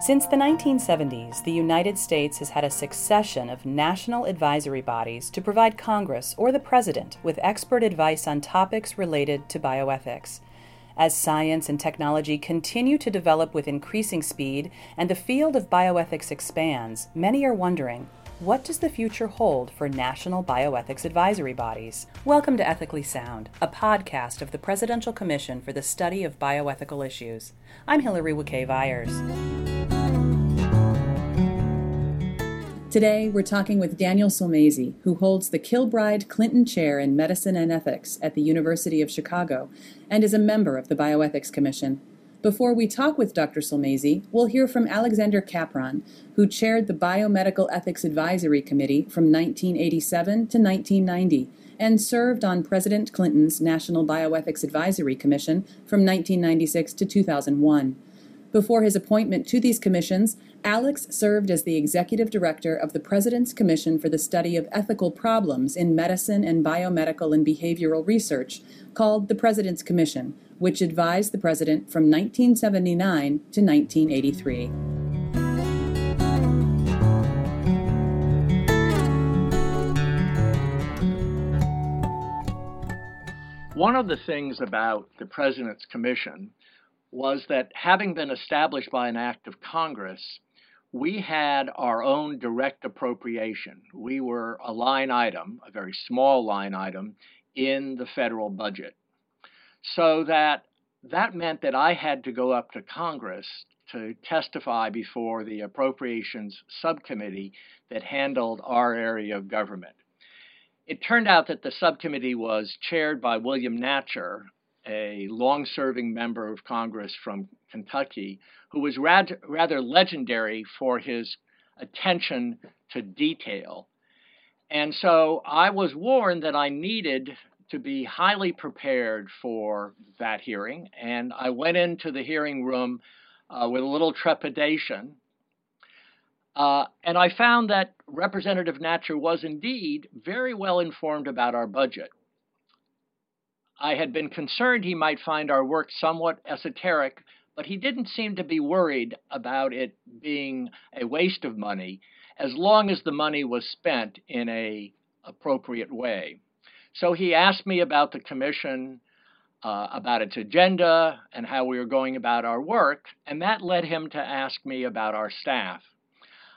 Since the 1970s, the United States has had a succession of national advisory bodies to provide Congress or the President with expert advice on topics related to bioethics. As science and technology continue to develop with increasing speed and the field of bioethics expands, many are wondering what does the future hold for national bioethics advisory bodies? Welcome to Ethically Sound, a podcast of the Presidential Commission for the Study of Bioethical Issues. I'm Hillary Wicai Viers. Today, we're talking with Daniel Sulmasy, who holds the Kilbride Clinton Chair in Medicine and Ethics at the University of Chicago and is a member of the Bioethics Commission. Before we talk with Dr. Sulmasy, we'll hear from Alexander Capron, who chaired the Biomedical Ethics Advisory Committee from 1987 to 1990 and served on President Clinton's National Bioethics Advisory Commission from 1996 to 2001. Before his appointment to these commissions, Alex served as the executive director of the President's Commission for the Study of Ethical Problems in Medicine and Biomedical and Behavioral Research, called the President's Commission, which advised the President from 1979 to 1983. One of the things about the President's Commission was that having been established by an act of Congress, we had our own direct appropriation. We were a line item, a very small line item, in the federal budget. So that that meant that I had to go up to Congress to testify before the appropriations subcommittee that handled our area of government. It turned out that the subcommittee was chaired by William Natcher, a long serving member of Congress from Kentucky, who was rad- rather legendary for his attention to detail. And so I was warned that I needed to be highly prepared for that hearing. And I went into the hearing room uh, with a little trepidation. Uh, and I found that Representative Natcher was indeed very well informed about our budget. I had been concerned he might find our work somewhat esoteric, but he didn't seem to be worried about it being a waste of money as long as the money was spent in a appropriate way. So he asked me about the commission, uh, about its agenda, and how we were going about our work, and that led him to ask me about our staff.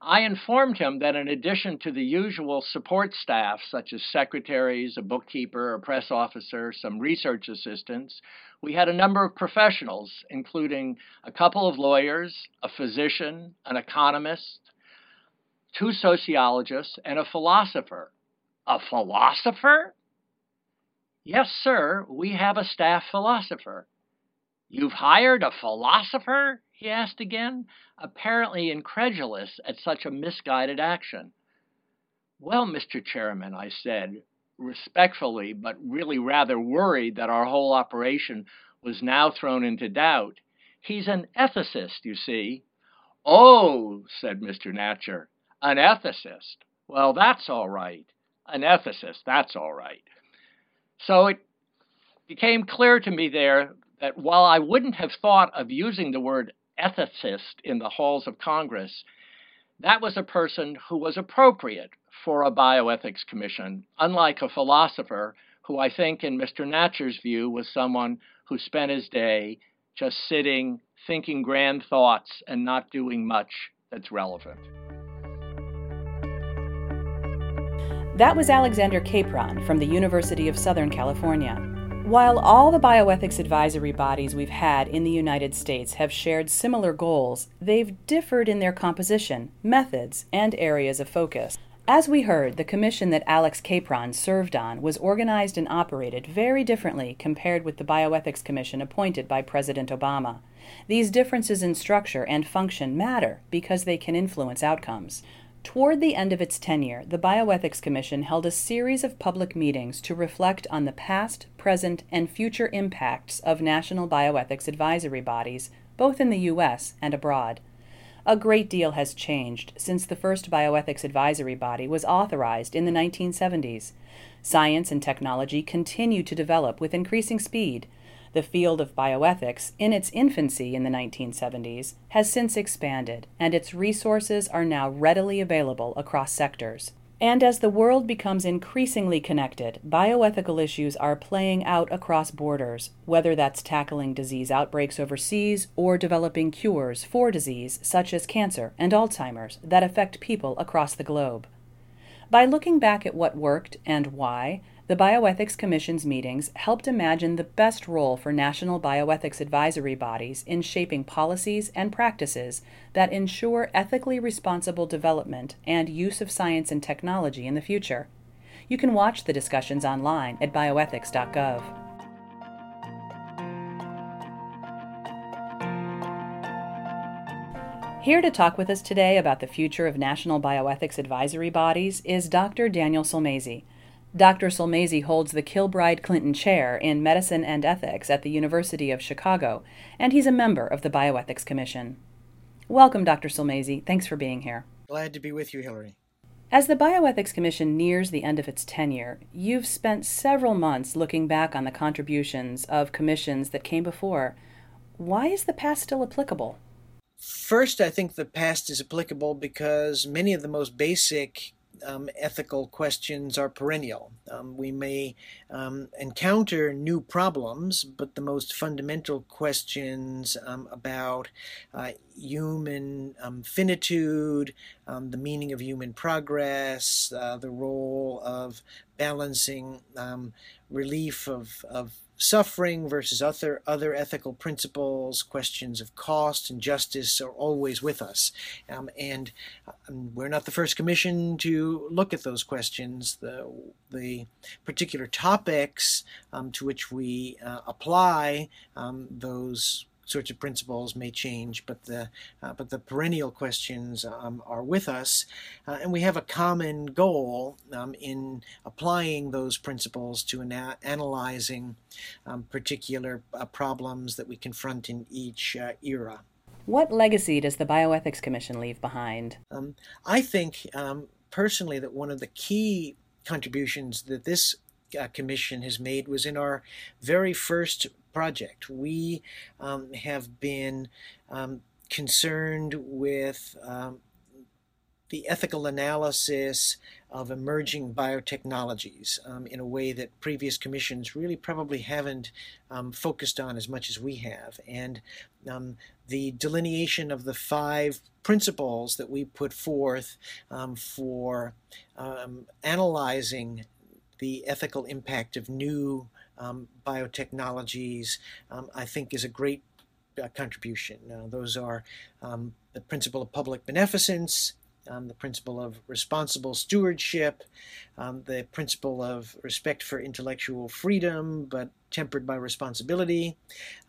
I informed him that in addition to the usual support staff, such as secretaries, a bookkeeper, a press officer, some research assistants, we had a number of professionals, including a couple of lawyers, a physician, an economist, two sociologists, and a philosopher. A philosopher? Yes, sir, we have a staff philosopher. You've hired a philosopher? He asked again, apparently incredulous at such a misguided action. Well, Mr. Chairman, I said, respectfully, but really rather worried that our whole operation was now thrown into doubt. He's an ethicist, you see. Oh, said Mr. Natcher, an ethicist. Well, that's all right. An ethicist, that's all right. So it became clear to me there that while I wouldn't have thought of using the word ethicist in the halls of Congress, that was a person who was appropriate for a bioethics commission, unlike a philosopher who I think, in Mr. Natcher's view, was someone who spent his day just sitting, thinking grand thoughts, and not doing much that's relevant. That was Alexander Capron from the University of Southern California. While all the bioethics advisory bodies we've had in the United States have shared similar goals, they've differed in their composition, methods, and areas of focus. As we heard, the commission that Alex Capron served on was organized and operated very differently compared with the Bioethics Commission appointed by President Obama. These differences in structure and function matter because they can influence outcomes. Toward the end of its tenure, the Bioethics Commission held a series of public meetings to reflect on the past, present, and future impacts of national bioethics advisory bodies, both in the U.S. and abroad. A great deal has changed since the first bioethics advisory body was authorized in the 1970s. Science and technology continue to develop with increasing speed. The field of bioethics, in its infancy in the 1970s, has since expanded, and its resources are now readily available across sectors. And as the world becomes increasingly connected, bioethical issues are playing out across borders, whether that's tackling disease outbreaks overseas or developing cures for disease such as cancer and Alzheimer's that affect people across the globe. By looking back at what worked and why, the Bioethics Commission's meetings helped imagine the best role for national bioethics advisory bodies in shaping policies and practices that ensure ethically responsible development and use of science and technology in the future. You can watch the discussions online at bioethics.gov. Here to talk with us today about the future of national bioethics advisory bodies is Dr. Daniel Sulmasy. Dr. Sulmasy holds the Kilbride Clinton Chair in Medicine and Ethics at the University of Chicago, and he's a member of the Bioethics Commission. Welcome, Dr. Sulmasy. Thanks for being here. Glad to be with you, Hillary. As the Bioethics Commission nears the end of its tenure, you've spent several months looking back on the contributions of commissions that came before. Why is the past still applicable? First, I think the past is applicable because many of the most basic um, ethical questions are perennial. Um, we may um, encounter new problems, but the most fundamental questions um, about uh, human um, finitude, um, the meaning of human progress, uh, the role of balancing relief of, of suffering versus other other ethical principles, questions of cost and justice are always with us, um, and um, we're not the first commission to look at those questions. The the particular topics um, to which we uh, apply um, those sorts of principles may change, but the uh, but the perennial questions um, are with us, uh, and we have a common goal um, in applying those principles to ana- analyzing um, particular uh, problems that we confront in each uh, era. What legacy does the Bioethics Commission leave behind? Um, I think um, personally that one of the key contributions that this uh, commission has made was in our very first project. We um, have been um, concerned with um, the ethical analysis of emerging biotechnologies um, in a way that previous commissions really probably haven't um, focused on as much as we have. And um, the delineation of the five principles that we put forth for analyzing the ethical impact of new um, biotechnologies, um, I think is a great uh, contribution. Uh, those are um, the principle of public beneficence, um, the principle of responsible stewardship, um, the principle of respect for intellectual freedom, but tempered by responsibility,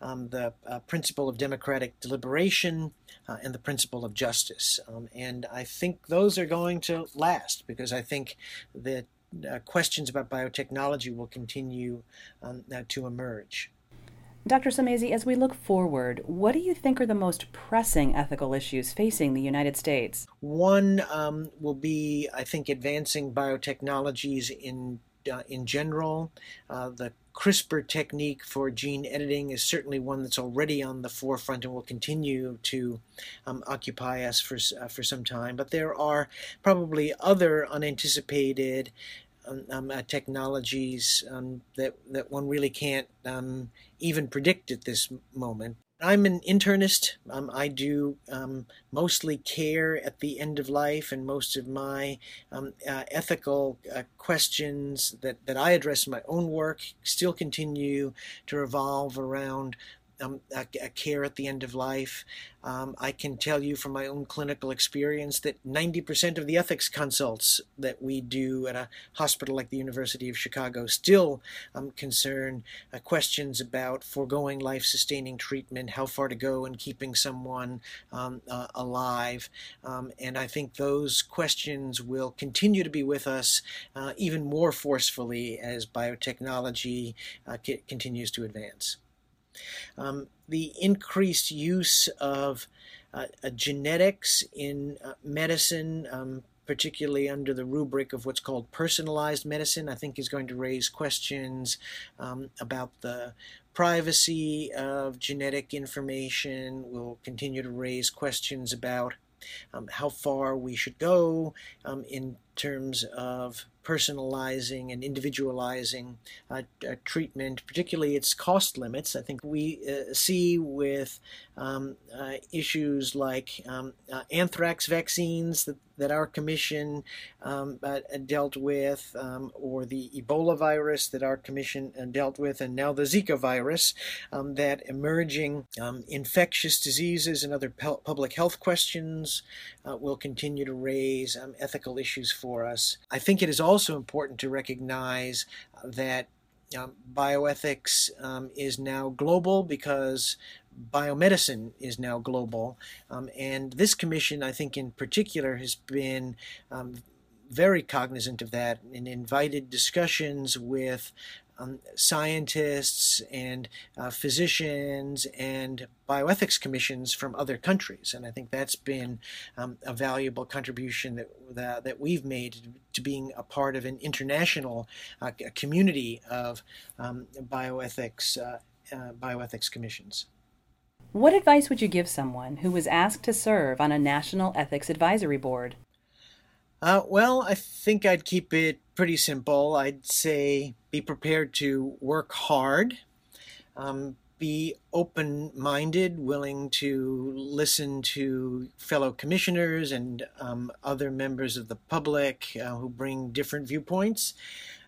um, the uh, principle of democratic deliberation, uh, and the principle of justice. And I think those are going to last because I think that uh, questions about biotechnology will continue um, uh, to emerge. Dr. Sulmasy, as we look forward, what do you think are the most pressing ethical issues facing the United States? One um, will be, I think, advancing biotechnologies in in general. Uh, the CRISPR technique for gene editing is certainly one that's already on the forefront and will continue to um, occupy us for, uh, for some time. But there are probably other unanticipated um, um uh, technologies um, that, that one really can't um, even predict at this moment. I'm an internist. Um, I do um, mostly care at the end of life, and most of my uh, ethical uh, questions that, that I address in my own work still continue to revolve around um, a, a, care at the end of life. Um, I can tell you from my own clinical experience that 90% of the ethics consults that we do at a hospital like the University of Chicago still um, concern uh, questions about foregoing life sustaining treatment, how far to go in keeping someone um, uh, alive. Um, and I think those questions will continue to be with us uh, even more forcefully as biotechnology uh, c- continues to advance. Um, the increased use of uh, uh, genetics in uh, medicine, um, particularly under the rubric of what's called personalized medicine, I think is going to raise questions um, about the privacy of genetic information. We'll continue to raise questions about um, how far we should go um, in terms of personalizing and individualizing uh, uh, treatment, particularly its cost limits. I think we uh, see with um, uh, issues like um, uh, anthrax vaccines that, that our commission um, uh, dealt with, um, or the Ebola virus that our commission dealt with, and now the Zika virus, um, that emerging um, infectious diseases and other public health questions will continue to raise ethical issues for us. I think it is also also important to recognize that um, bioethics um, is now global because biomedicine is now global. Um, and this commission, I think, in particular, has been um, very cognizant of that and invited discussions with um, scientists and uh, physicians and bioethics commissions from other countries. And I think that's been um, a valuable contribution that, that, that, we've made to being a part of an international uh, community of um, bioethics, uh, uh, bioethics commissions. What advice would you give someone who was asked to serve on a national ethics advisory board? Uh, well, I think I'd keep it pretty simple. I'd say be prepared to work hard, um, be open minded, willing to listen to fellow commissioners and um, other members of the public uh, who bring different viewpoints.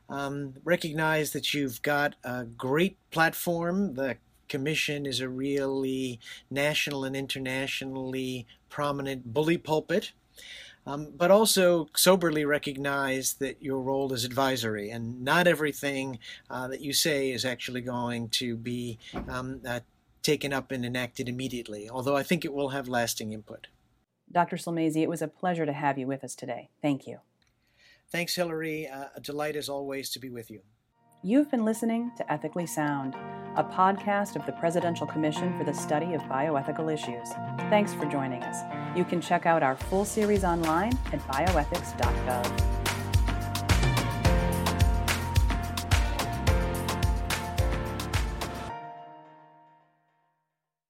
Um, recognize that you've got a great platform. The commission is a really national and internationally prominent bully pulpit um, but also soberly recognize that your role is advisory, and not everything uh, that you say is actually going to be um, uh, taken up and enacted immediately, although I think it will have lasting input. Dr. Sulmasy, it was a pleasure to have you with us today. Thank you. Thanks, Hillary. Uh, a delight as always to be with you. You've been listening to Ethically Sound, a podcast of the Presidential Commission for the Study of Bioethical Issues. Thanks for joining us. You can check out our full series online at bioethics.gov.